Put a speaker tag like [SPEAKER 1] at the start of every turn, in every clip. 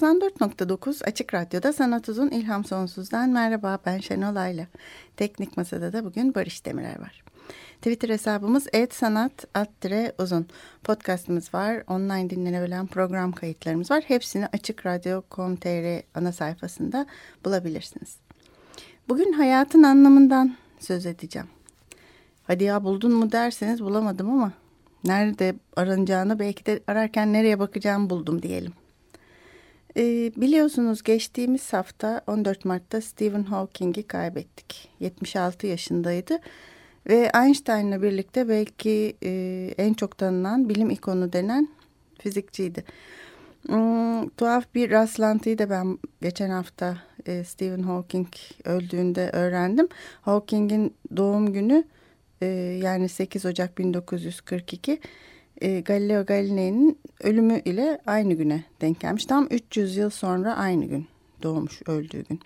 [SPEAKER 1] 94.9 Açık Radyo'da Sanat Uzun İlham Sonsuz'dan merhaba ben Şenol Ayla. Teknik Masada da bugün Barış Demirer var. Twitter hesabımız etsanat uzun. Podcastımız var. Online dinlenebilen program kayıtlarımız var. Hepsini Açık Radyo.com.tr ana sayfasında bulabilirsiniz. Bugün hayatın anlamından söz edeceğim. Hadi ya buldun mu derseniz bulamadım ama nerede aranacağını belki de ararken nereye bakacağımı buldum diyelim. E, biliyorsunuz geçtiğimiz hafta 14 Mart'ta Stephen Hawking'i kaybettik. 76 yaşındaydı ve Einstein'la birlikte belki e, en çok tanınan bilim ikonu denen fizikçiydi. Hmm, tuhaf bir rastlantıyı da ben geçen hafta e, Stephen Hawking öldüğünde öğrendim. Hawking'in doğum günü e, yani 8 Ocak 1942 e, Galileo Galilei'nin ölümü ile aynı güne denk gelmiş. Tam 300 yıl sonra aynı gün doğmuş, öldüğü gün.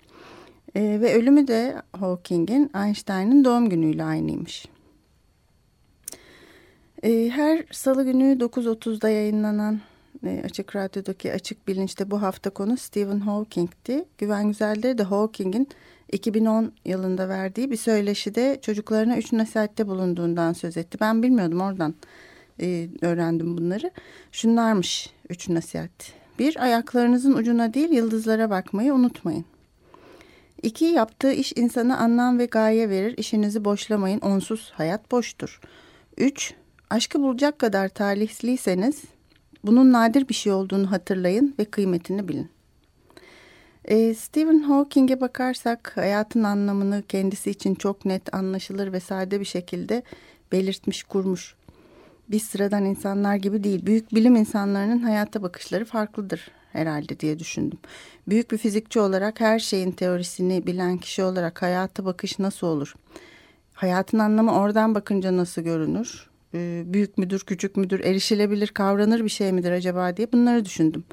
[SPEAKER 1] E, ve ölümü de Hawking'in Einstein'ın doğum günüyle aynıymış. E, her salı günü 9.30'da yayınlanan e, Açık Radyo'daki Açık Bilinç'te bu hafta konu Stephen Hawking'ti. Güven Güzelleri de Hawking'in 2010 yılında verdiği bir söyleşide çocuklarına üç nasihatte bulunduğundan söz etti. Ben bilmiyordum oradan e, öğrendim bunları. Şunlarmış üç nasihat. Bir, ayaklarınızın ucuna değil yıldızlara bakmayı unutmayın. İki, yaptığı iş insana anlam ve gaye verir. İşinizi boşlamayın. Onsuz hayat boştur. Üç, aşkı bulacak kadar talihliyseniz bunun nadir bir şey olduğunu hatırlayın ve kıymetini bilin. E, Stephen Hawking'e bakarsak hayatın anlamını kendisi için çok net, anlaşılır ve sade bir şekilde belirtmiş, kurmuş biz sıradan insanlar gibi değil. Büyük bilim insanlarının hayata bakışları farklıdır herhalde diye düşündüm. Büyük bir fizikçi olarak her şeyin teorisini bilen kişi olarak hayata bakış nasıl olur? Hayatın anlamı oradan bakınca nasıl görünür? Ee, büyük müdür, küçük müdür, erişilebilir, kavranır bir şey midir acaba diye bunları düşündüm.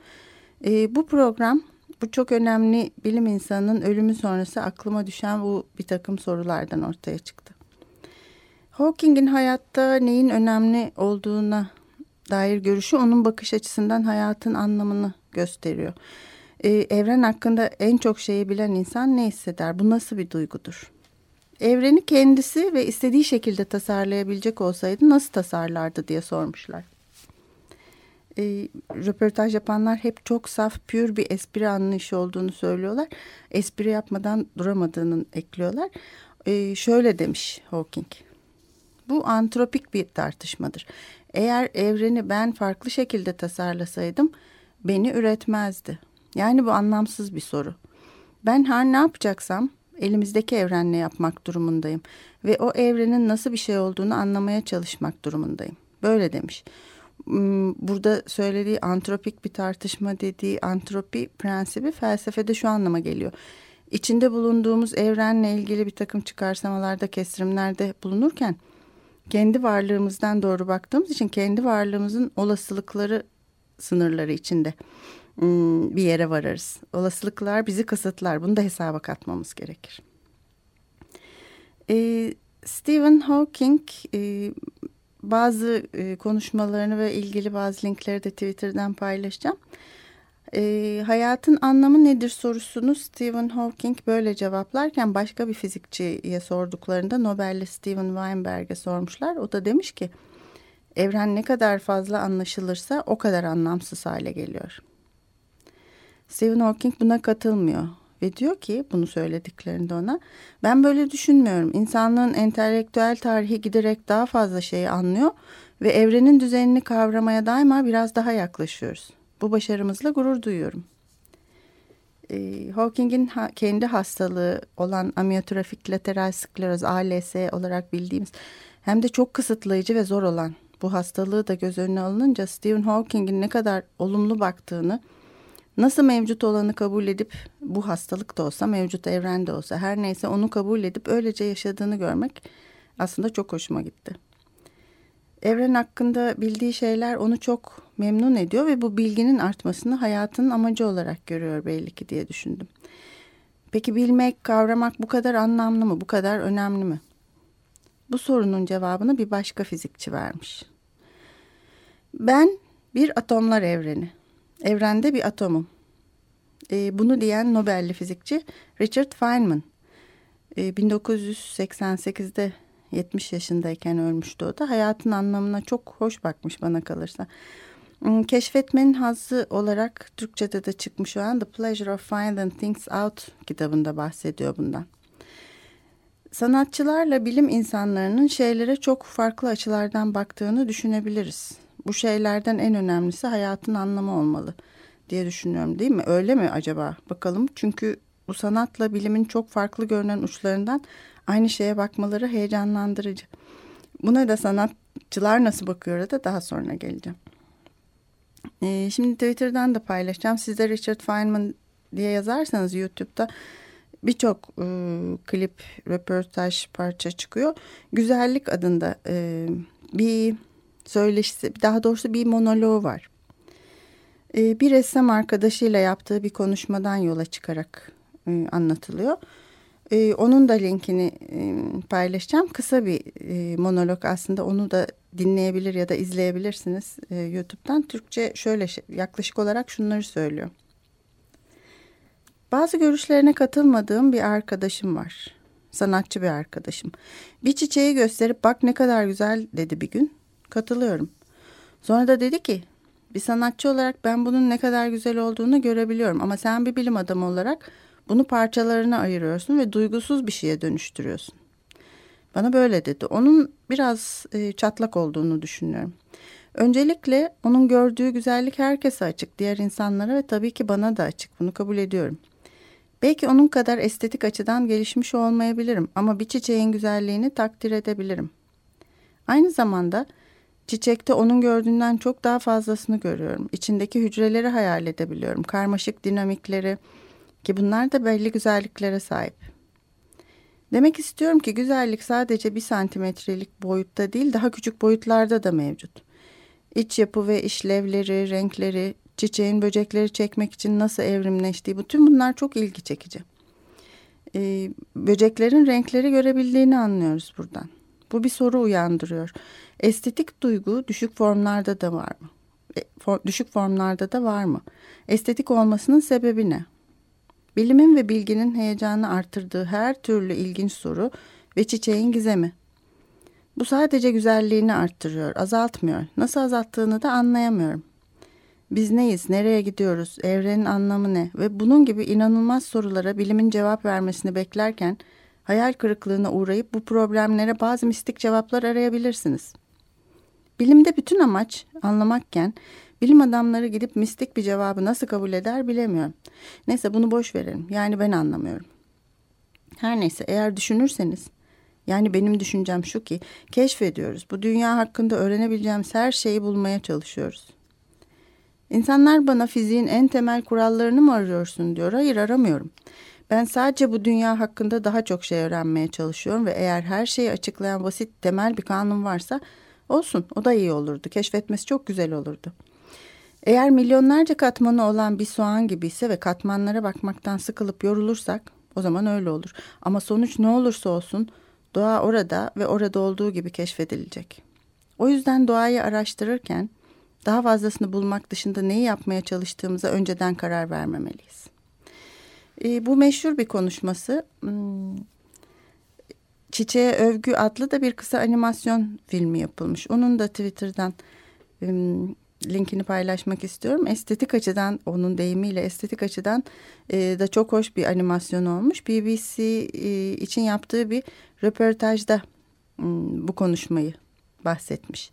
[SPEAKER 1] Ee, bu program bu çok önemli bilim insanının ölümü sonrası aklıma düşen bu bir takım sorulardan ortaya çıktı. Hawking'in hayatta neyin önemli olduğuna dair görüşü onun bakış açısından hayatın anlamını gösteriyor. Ee, evren hakkında en çok şeyi bilen insan ne hisseder? Bu nasıl bir duygudur? Evreni kendisi ve istediği şekilde tasarlayabilecek olsaydı nasıl tasarlardı diye sormuşlar. E, röportaj yapanlar hep çok saf, pür bir espri anlayışı olduğunu söylüyorlar. Espri yapmadan duramadığını ekliyorlar. E, şöyle demiş Hawking. Bu antropik bir tartışmadır. Eğer evreni ben farklı şekilde tasarlasaydım beni üretmezdi. Yani bu anlamsız bir soru. Ben her ne yapacaksam elimizdeki evrenle yapmak durumundayım ve o evrenin nasıl bir şey olduğunu anlamaya çalışmak durumundayım. Böyle demiş. Hmm, burada söylediği antropik bir tartışma dediği antropi prensibi felsefede şu anlama geliyor. İçinde bulunduğumuz evrenle ilgili bir takım çıkarsamalarda, kestirimlerde bulunurken kendi varlığımızdan doğru baktığımız için kendi varlığımızın olasılıkları sınırları içinde hmm, bir yere vararız. Olasılıklar bizi kısıtlar. Bunu da hesaba katmamız gerekir. Ee, Stephen Hawking e, bazı e, konuşmalarını ve ilgili bazı linkleri de Twitter'dan paylaşacağım. E, hayatın anlamı nedir sorusunu Stephen Hawking böyle cevaplarken başka bir fizikçiye sorduklarında Nobel'li Stephen Weinberg'e sormuşlar. O da demiş ki evren ne kadar fazla anlaşılırsa o kadar anlamsız hale geliyor. Stephen Hawking buna katılmıyor ve diyor ki bunu söylediklerinde ona ben böyle düşünmüyorum. İnsanlığın entelektüel tarihi giderek daha fazla şeyi anlıyor ve evrenin düzenini kavramaya daima biraz daha yaklaşıyoruz. Bu başarımızla gurur duyuyorum. E, Hawking'in ha, kendi hastalığı olan amyotrofik lateral skleroz ALS olarak bildiğimiz hem de çok kısıtlayıcı ve zor olan bu hastalığı da göz önüne alınınca Stephen Hawking'in ne kadar olumlu baktığını, nasıl mevcut olanı kabul edip bu hastalık da olsa, mevcut evrende olsa her neyse onu kabul edip öylece yaşadığını görmek aslında çok hoşuma gitti. Evren hakkında bildiği şeyler onu çok memnun ediyor ve bu bilginin artmasını hayatının amacı olarak görüyor belli ki diye düşündüm. Peki bilmek, kavramak bu kadar anlamlı mı, bu kadar önemli mi? Bu sorunun cevabını bir başka fizikçi vermiş. Ben bir atomlar evreni. Evrende bir atomum. E, bunu diyen Nobel'li fizikçi Richard Feynman. E, 1988'de 70 yaşındayken ölmüştü o da. Hayatın anlamına çok hoş bakmış bana kalırsa. Hmm, keşfetmenin hazzı olarak Türkçe'de de çıkmış olan The Pleasure of Finding Things Out kitabında bahsediyor bundan. Sanatçılarla bilim insanlarının şeylere çok farklı açılardan baktığını düşünebiliriz. Bu şeylerden en önemlisi hayatın anlamı olmalı diye düşünüyorum değil mi? Öyle mi acaba? Bakalım çünkü bu sanatla bilimin çok farklı görünen uçlarından aynı şeye bakmaları heyecanlandırıcı. Buna da sanatçılar nasıl bakıyor da daha sonra geleceğim. Ee, şimdi Twitter'dan da paylaşacağım. Siz de Richard Feynman diye yazarsanız YouTube'da birçok e, klip, röportaj parça çıkıyor. Güzellik adında e, bir söyleşisi, daha doğrusu bir monoloğu var. E, bir ressam arkadaşıyla yaptığı bir konuşmadan yola çıkarak e, anlatılıyor. E, onun da linkini e, paylaşacağım. Kısa bir e, monolog aslında onu da dinleyebilir ya da izleyebilirsiniz e, YouTube'dan. Türkçe şöyle yaklaşık olarak şunları söylüyor. Bazı görüşlerine katılmadığım bir arkadaşım var. Sanatçı bir arkadaşım. Bir çiçeği gösterip bak ne kadar güzel dedi bir gün. Katılıyorum. Sonra da dedi ki bir sanatçı olarak ben bunun ne kadar güzel olduğunu görebiliyorum. Ama sen bir bilim adamı olarak bunu parçalarına ayırıyorsun ve duygusuz bir şeye dönüştürüyorsun. Bana böyle dedi. Onun biraz e, çatlak olduğunu düşünüyorum. Öncelikle onun gördüğü güzellik herkese açık. Diğer insanlara ve tabii ki bana da açık. Bunu kabul ediyorum. Belki onun kadar estetik açıdan gelişmiş olmayabilirim ama bir çiçeğin güzelliğini takdir edebilirim. Aynı zamanda çiçekte onun gördüğünden çok daha fazlasını görüyorum. İçindeki hücreleri hayal edebiliyorum. Karmaşık dinamikleri ki bunlar da belli güzelliklere sahip. Demek istiyorum ki güzellik sadece bir santimetrelik boyutta değil daha küçük boyutlarda da mevcut. İç yapı ve işlevleri, renkleri, çiçeğin böcekleri çekmek için nasıl evrimleştiği bütün bunlar çok ilgi çekici. Ee, böceklerin renkleri görebildiğini anlıyoruz buradan. Bu bir soru uyandırıyor. Estetik duygu düşük formlarda da var mı? E, for, düşük formlarda da var mı? Estetik olmasının sebebi ne? Bilimin ve bilginin heyecanı artırdığı her türlü ilginç soru ve çiçeğin gizemi. Bu sadece güzelliğini arttırıyor, azaltmıyor. Nasıl azalttığını da anlayamıyorum. Biz neyiz, nereye gidiyoruz, evrenin anlamı ne ve bunun gibi inanılmaz sorulara bilimin cevap vermesini beklerken hayal kırıklığına uğrayıp bu problemlere bazı mistik cevaplar arayabilirsiniz. Bilimde bütün amaç anlamakken bilim adamları gidip mistik bir cevabı nasıl kabul eder bilemiyorum. Neyse bunu boş verelim. Yani ben anlamıyorum. Her neyse eğer düşünürseniz yani benim düşüncem şu ki keşfediyoruz. Bu dünya hakkında öğrenebileceğimiz her şeyi bulmaya çalışıyoruz. İnsanlar bana fiziğin en temel kurallarını mı arıyorsun diyor. Hayır aramıyorum. Ben sadece bu dünya hakkında daha çok şey öğrenmeye çalışıyorum ve eğer her şeyi açıklayan basit temel bir kanun varsa olsun o da iyi olurdu. Keşfetmesi çok güzel olurdu. Eğer milyonlarca katmanı olan bir soğan gibiyse ve katmanlara bakmaktan sıkılıp yorulursak o zaman öyle olur. Ama sonuç ne olursa olsun doğa orada ve orada olduğu gibi keşfedilecek. O yüzden doğayı araştırırken daha fazlasını bulmak dışında neyi yapmaya çalıştığımıza önceden karar vermemeliyiz. E, bu meşhur bir konuşması. Hmm, Çiçeğe Övgü adlı da bir kısa animasyon filmi yapılmış. Onun da Twitter'dan hmm, linkini paylaşmak istiyorum. Estetik açıdan onun deyimiyle estetik açıdan e, da çok hoş bir animasyon olmuş. BBC e, için yaptığı bir röportajda hmm, bu konuşmayı bahsetmiş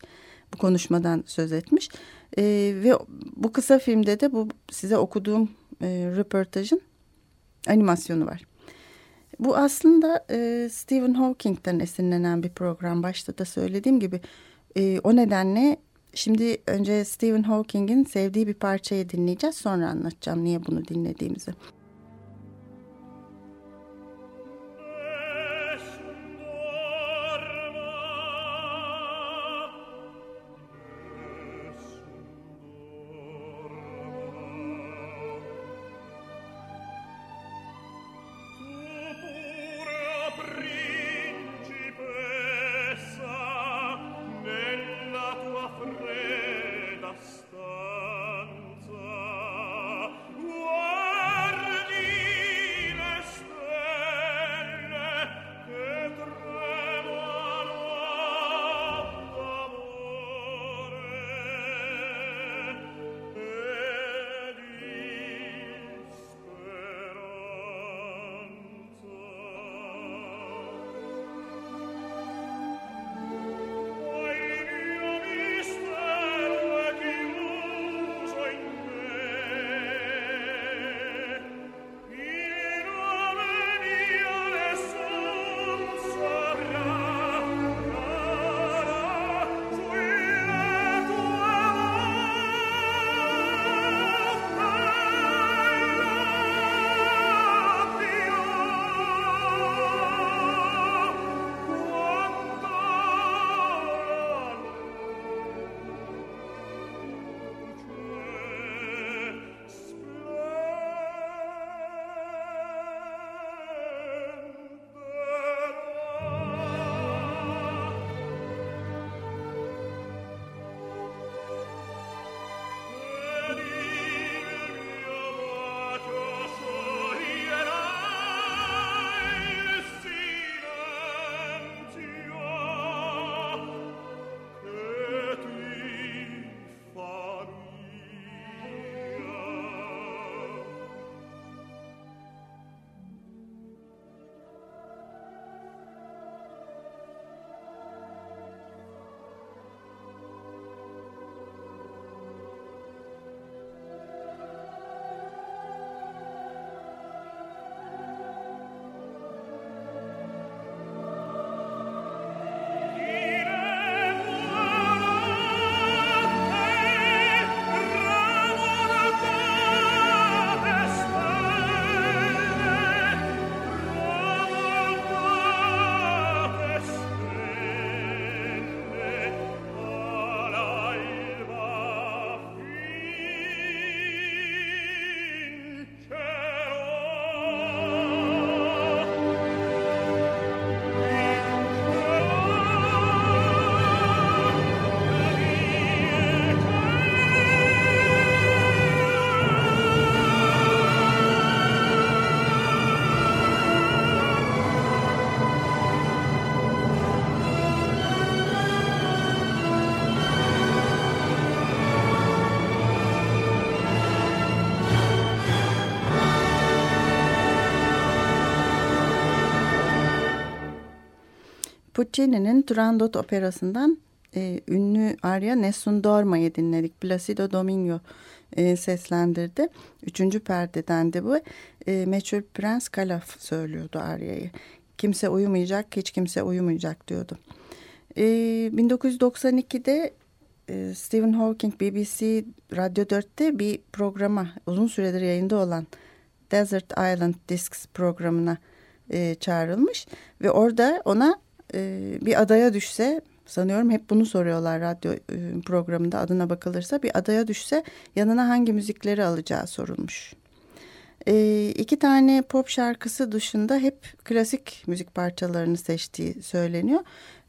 [SPEAKER 1] bu konuşmadan söz etmiş. E, ve bu kısa filmde de bu size okuduğum e, röportajın animasyonu var. Bu aslında e, Stephen Hawking'den esinlenen bir program. Başta da söylediğim gibi E, o nedenle şimdi önce Stephen Hawking'in sevdiği bir parçayı dinleyeceğiz. Sonra anlatacağım niye bunu dinlediğimizi. Puccini'nin Turandot operasından e, ünlü Arya Nessun Dorma'yı dinledik. Placido Domingo e, seslendirdi. Üçüncü perdeden de bu. E, meçhul Prens Kalaf söylüyordu Arya'yı. Kimse uyumayacak, hiç kimse uyumayacak diyordu. E, 1992'de e, Stephen Hawking BBC Radyo 4'te bir programa uzun süredir yayında olan Desert Island Discs programına e, çağrılmış ve orada ona e, bir adaya düşse sanıyorum hep bunu soruyorlar radyo e, programında adına bakılırsa bir adaya düşse yanına hangi müzikleri alacağı sorulmuş. E, iki tane pop şarkısı dışında hep klasik müzik parçalarını seçtiği söyleniyor.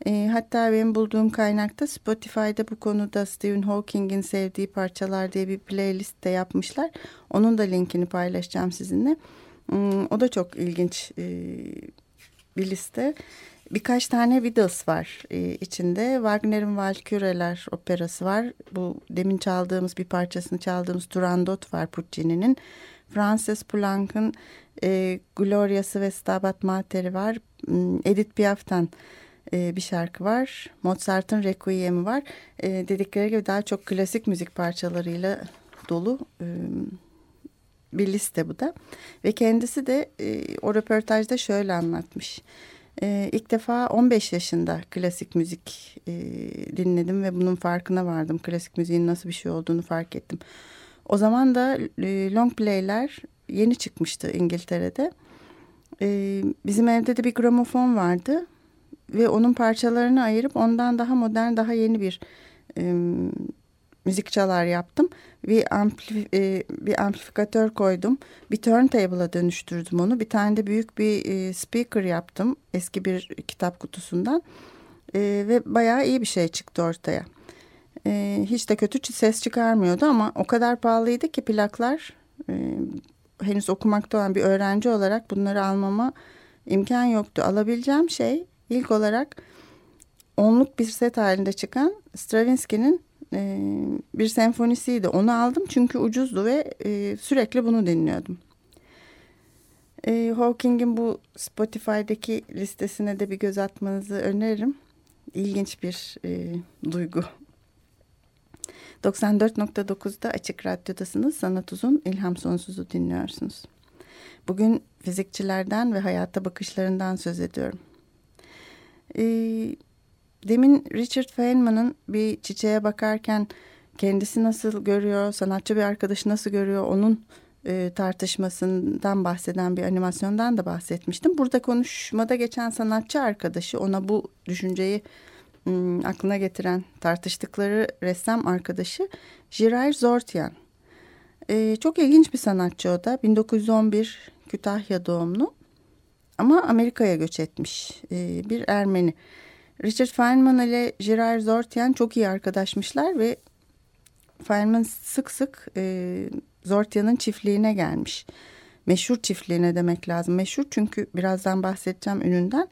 [SPEAKER 1] E, hatta benim bulduğum kaynakta Spotify'da bu konuda Stephen Hawking'in sevdiği parçalar diye bir playlist de yapmışlar. Onun da linkini paylaşacağım sizinle. Hmm, o da çok ilginç e, bir liste. Birkaç tane Beatles var e, içinde. Wagner'in Valküreler operası var. Bu demin çaldığımız bir parçasını çaldığımız Turandot var Puccini'nin. Francis Poulenc'in e, Gloria'sı ve Stabat Mater'i var. Hmm, Edith Piaf'tan e, bir şarkı var. Mozart'ın Requiem'i var. E, dedikleri gibi daha çok klasik müzik parçalarıyla dolu e, bir liste bu da. Ve kendisi de e, o röportajda şöyle anlatmış. E, ilk defa 15 yaşında klasik müzik e, dinledim ve bunun farkına vardım. Klasik müziğin nasıl bir şey olduğunu fark ettim. O zaman da e, long play'ler yeni çıkmıştı İngiltere'de. E, bizim evde de bir gramofon vardı ve onun parçalarını ayırıp ondan daha modern, daha yeni bir e, müzik çalar yaptım. Bir, ampli, e, bir amplifikatör koydum. Bir turntable'a dönüştürdüm onu. Bir tane de büyük bir e, speaker yaptım. Eski bir kitap kutusundan. E, ve bayağı iyi bir şey çıktı ortaya. E, hiç de kötü ses çıkarmıyordu ama o kadar pahalıydı ki plaklar... E, henüz okumakta olan bir öğrenci olarak bunları almama imkan yoktu. Alabileceğim şey ilk olarak onluk bir set halinde çıkan Stravinsky'nin e, bir senfonisiydi. Onu aldım çünkü ucuzdu ve e, sürekli bunu dinliyordum. E, Hawking'in bu Spotify'daki listesine de bir göz atmanızı öneririm. İlginç bir e, duygu. 94.9'da Açık Radyo'dasınız. Sanat Uzun, İlham Sonsuz'u dinliyorsunuz. Bugün fizikçilerden ve hayata bakışlarından söz ediyorum. Ee, Demin Richard Feynman'ın bir çiçeğe bakarken kendisi nasıl görüyor, sanatçı bir arkadaşı nasıl görüyor onun e, tartışmasından bahseden bir animasyondan da bahsetmiştim. Burada konuşmada geçen sanatçı arkadaşı ona bu düşünceyi m, aklına getiren tartıştıkları ressam arkadaşı Jiray Zortyan. E, çok ilginç bir sanatçı o da 1911 Kütahya doğumlu ama Amerika'ya göç etmiş e, bir Ermeni. Richard Feynman ile Gerard Zortian çok iyi arkadaşmışlar ve Feynman sık sık e, Zortian'ın çiftliğine gelmiş. Meşhur çiftliğine demek lazım. Meşhur çünkü birazdan bahsedeceğim ününden.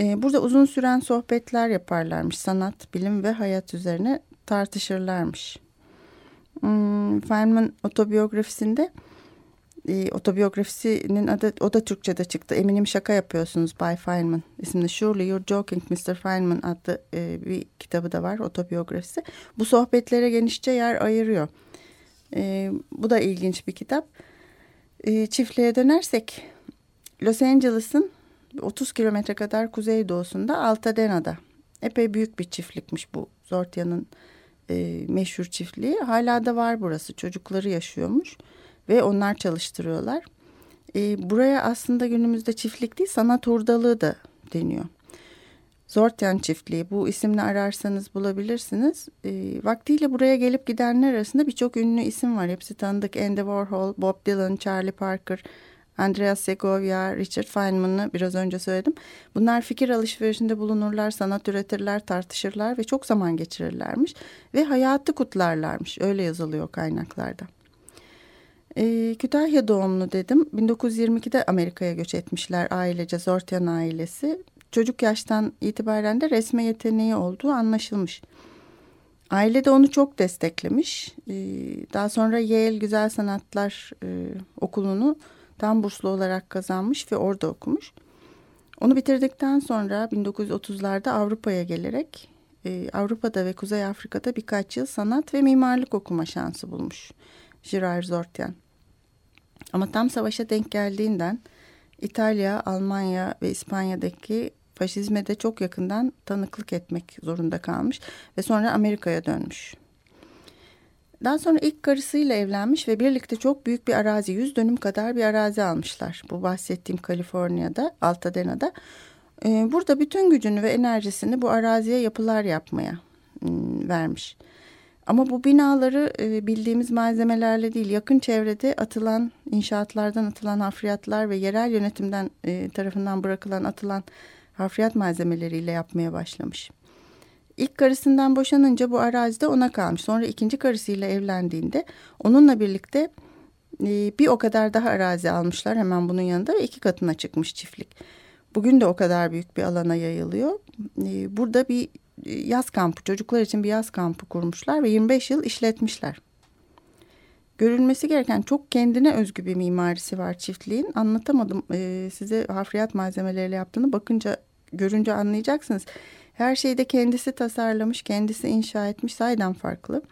[SPEAKER 1] E, burada uzun süren sohbetler yaparlarmış. Sanat, bilim ve hayat üzerine tartışırlarmış. Hmm, Feynman otobiyografisinde e, otobiyografisinin adı o da Türkçe'de çıktı. Eminim şaka yapıyorsunuz Bay Feynman isimli Surely You're Joking Mr. Feynman adlı e, bir kitabı da var otobiyografisi. Bu sohbetlere genişçe yer ayırıyor. E, bu da ilginç bir kitap. E, çiftliğe dönersek Los Angeles'ın 30 kilometre kadar kuzeydoğusunda Altadena'da. Epey büyük bir çiftlikmiş bu Zortia'nın e, meşhur çiftliği. Hala da var burası. Çocukları yaşıyormuş ve onlar çalıştırıyorlar. E, buraya aslında günümüzde çiftlik değil sanat hurdalığı da deniyor. Zortyan çiftliği bu isimle ararsanız bulabilirsiniz. E, vaktiyle buraya gelip gidenler arasında birçok ünlü isim var. Hepsi tanıdık. Andy Warhol, Bob Dylan, Charlie Parker, Andreas Segovia, Richard Feynman'ı biraz önce söyledim. Bunlar fikir alışverişinde bulunurlar, sanat üretirler, tartışırlar ve çok zaman geçirirlermiş. Ve hayatı kutlarlarmış. Öyle yazılıyor kaynaklarda. E, Kütahya doğumlu dedim. 1922'de Amerika'ya göç etmişler ailece Zortyan ailesi. Çocuk yaştan itibaren de resme yeteneği olduğu anlaşılmış. Aile de onu çok desteklemiş. E, daha sonra Yale Güzel Sanatlar e, Okulu'nu tam burslu olarak kazanmış ve orada okumuş. Onu bitirdikten sonra 1930'larda Avrupa'ya gelerek e, Avrupa'da ve Kuzey Afrika'da birkaç yıl sanat ve mimarlık okuma şansı bulmuş. Girard Zortian. Ama tam savaşa denk geldiğinden İtalya, Almanya ve İspanya'daki faşizme de çok yakından tanıklık etmek zorunda kalmış ve sonra Amerika'ya dönmüş. Daha sonra ilk karısıyla evlenmiş ve birlikte çok büyük bir arazi, yüz dönüm kadar bir arazi almışlar. Bu bahsettiğim Kaliforniya'da, Altadena'da. Ee, burada bütün gücünü ve enerjisini bu araziye yapılar yapmaya ıı, vermiş. Ama bu binaları e, bildiğimiz malzemelerle değil yakın çevrede atılan inşaatlardan atılan hafriyatlar ve yerel yönetimden e, tarafından bırakılan atılan hafriyat malzemeleriyle yapmaya başlamış. İlk karısından boşanınca bu arazide ona kalmış. Sonra ikinci karısıyla evlendiğinde onunla birlikte e, bir o kadar daha arazi almışlar hemen bunun yanında ve iki katına çıkmış çiftlik. Bugün de o kadar büyük bir alana yayılıyor. Burada bir yaz kampı, çocuklar için bir yaz kampı kurmuşlar ve 25 yıl işletmişler. Görülmesi gereken çok kendine özgü bir mimarisi var çiftliğin. Anlatamadım ee, size hafriyat malzemeleriyle yaptığını bakınca görünce anlayacaksınız. Her şeyi de kendisi tasarlamış, kendisi inşa etmiş. Saydan farklı.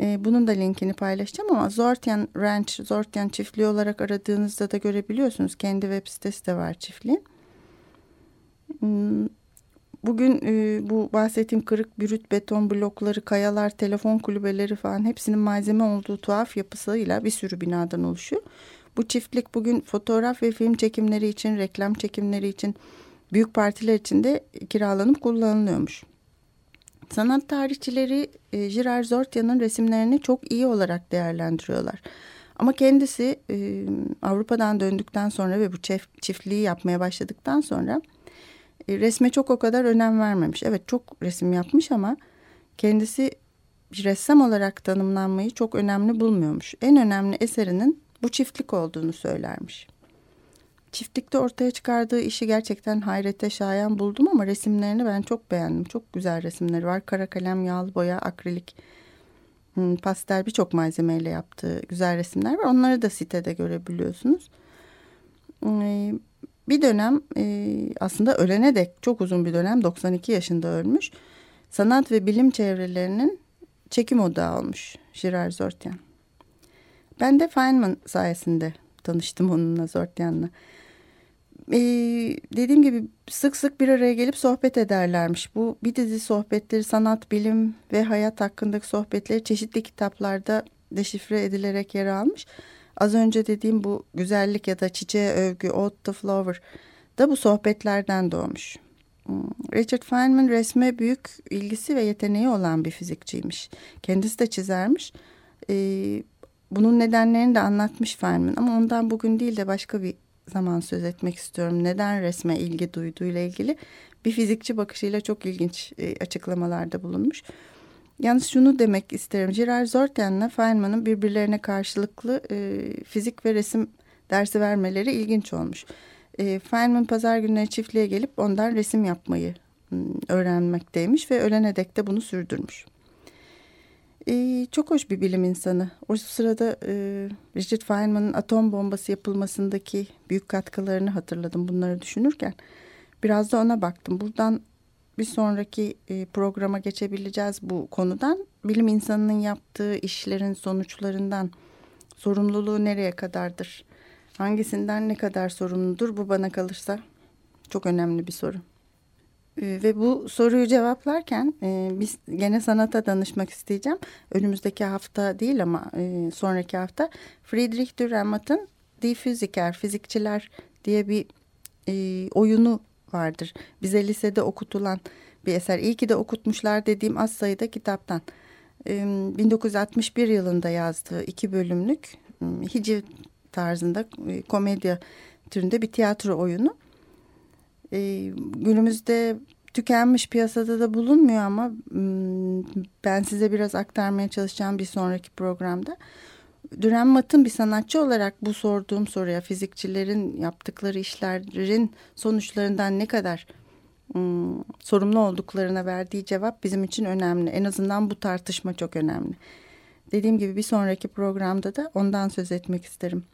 [SPEAKER 1] Ee, bunun da linkini paylaşacağım ama Zortian Ranch, Zortian çiftliği olarak aradığınızda da görebiliyorsunuz. Kendi web sitesi de var çiftliğin. Bugün e, bu bahsettiğim kırık bürüt beton blokları, kayalar, telefon kulübeleri falan hepsinin malzeme olduğu tuhaf yapısıyla bir sürü binadan oluşuyor. Bu çiftlik bugün fotoğraf ve film çekimleri için, reklam çekimleri için, büyük partiler için de kiralanıp kullanılıyormuş. Sanat tarihçileri e, Girard Zortia'nın resimlerini çok iyi olarak değerlendiriyorlar. Ama kendisi e, Avrupa'dan döndükten sonra ve bu çiftliği yapmaya başladıktan sonra resme çok o kadar önem vermemiş. Evet çok resim yapmış ama kendisi bir ressam olarak tanımlanmayı çok önemli bulmuyormuş. En önemli eserinin bu çiftlik olduğunu söylermiş. Çiftlikte ortaya çıkardığı işi gerçekten hayrete şayan buldum ama resimlerini ben çok beğendim. Çok güzel resimleri var. Kara kalem, yağlı boya, akrilik, hmm, pastel birçok malzemeyle yaptığı güzel resimler var. Onları da sitede görebiliyorsunuz. Bir dönem e, aslında ölene dek çok uzun bir dönem 92 yaşında ölmüş. Sanat ve bilim çevrelerinin çekim odağı olmuş Girard Zortian. Ben de Feynman sayesinde tanıştım onunla Zortian'la. Ee, dediğim gibi sık sık bir araya gelip sohbet ederlermiş. Bu bir dizi sohbetleri sanat, bilim ve hayat hakkındaki sohbetleri çeşitli kitaplarda deşifre edilerek yer almış. Az önce dediğim bu güzellik ya da çiçeğe övgü, Ode the Flower da bu sohbetlerden doğmuş. Hmm, Richard Feynman resme büyük ilgisi ve yeteneği olan bir fizikçiymiş. Kendisi de çizermiş. Ee, bunun nedenlerini de anlatmış Feynman ama ondan bugün değil de başka bir zaman söz etmek istiyorum. Neden resme ilgi duyduğuyla ilgili bir fizikçi bakışıyla çok ilginç e, açıklamalarda bulunmuş. Yalnız şunu demek isterim. Girard Zortian'la Feynman'ın birbirlerine karşılıklı e, fizik ve resim dersi vermeleri ilginç olmuş. E, Feynman pazar günleri çiftliğe gelip ondan resim yapmayı öğrenmekteymiş ve ölene dek de bunu sürdürmüş. E, çok hoş bir bilim insanı. O sırada e, Richard Feynman'ın atom bombası yapılmasındaki büyük katkılarını hatırladım bunları düşünürken. Biraz da ona baktım. Buradan bir sonraki e, programa geçebileceğiz bu konudan. Bilim insanının yaptığı işlerin sonuçlarından sorumluluğu nereye kadardır? Hangisinden ne kadar sorumludur? Bu bana kalırsa çok önemli bir soru. E, ve bu soruyu cevaplarken e, biz gene sanata danışmak isteyeceğim. Önümüzdeki hafta değil ama sonraki hafta Friedrich Dürrenmatt'ın Die Physiker, Fizikçiler diye bir oyunu vardır. Bize lisede okutulan bir eser. İyi ki de okutmuşlar dediğim az sayıda kitaptan. 1961 yılında yazdığı iki bölümlük hiciv tarzında komedya türünde bir tiyatro oyunu. Günümüzde tükenmiş piyasada da bulunmuyor ama ben size biraz aktarmaya çalışacağım bir sonraki programda. Düren Mat'ın bir sanatçı olarak bu sorduğum soruya fizikçilerin yaptıkları işlerin sonuçlarından ne kadar ım, sorumlu olduklarına verdiği cevap bizim için önemli. En azından bu tartışma çok önemli. Dediğim gibi bir sonraki programda da ondan söz etmek isterim.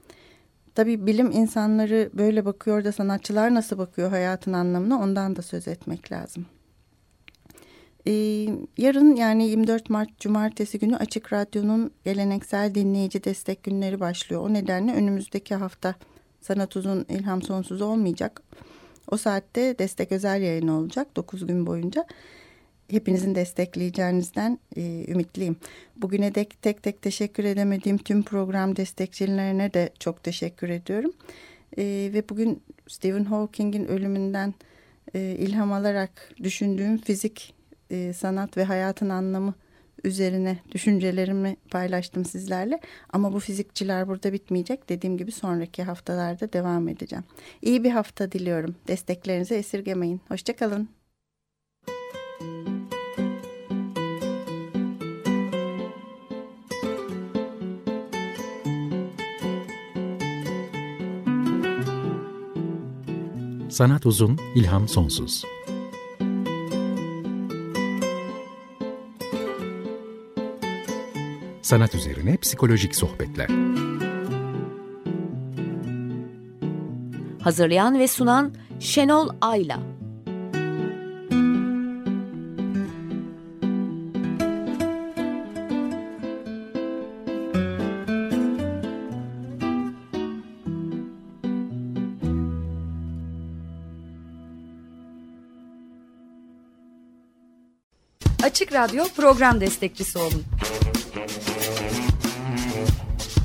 [SPEAKER 1] Tabii bilim insanları böyle bakıyor da sanatçılar nasıl bakıyor hayatın anlamına ondan da söz etmek lazım. Ee, yarın yani 24 Mart Cumartesi günü Açık Radyo'nun geleneksel dinleyici destek günleri başlıyor. O nedenle önümüzdeki hafta Sanat Uzun İlham Sonsuz olmayacak. O saatte destek özel yayın olacak 9 gün boyunca. Hepinizin destekleyeceğinizden e, ümitliyim. Bugüne dek tek tek teşekkür edemediğim tüm program destekçilerine de çok teşekkür ediyorum. E, ve bugün Stephen Hawking'in ölümünden e, ilham alarak düşündüğüm fizik e, sanat ve hayatın anlamı üzerine düşüncelerimi paylaştım sizlerle. Ama bu fizikçiler burada bitmeyecek. Dediğim gibi sonraki haftalarda devam edeceğim. İyi bir hafta diliyorum. Desteklerinizi esirgemeyin. Hoşçakalın.
[SPEAKER 2] Sanat uzun, ilham sonsuz. sanat üzerine psikolojik sohbetler.
[SPEAKER 3] Hazırlayan ve sunan Şenol Ayla.
[SPEAKER 4] Açık Radyo program destekçisi olun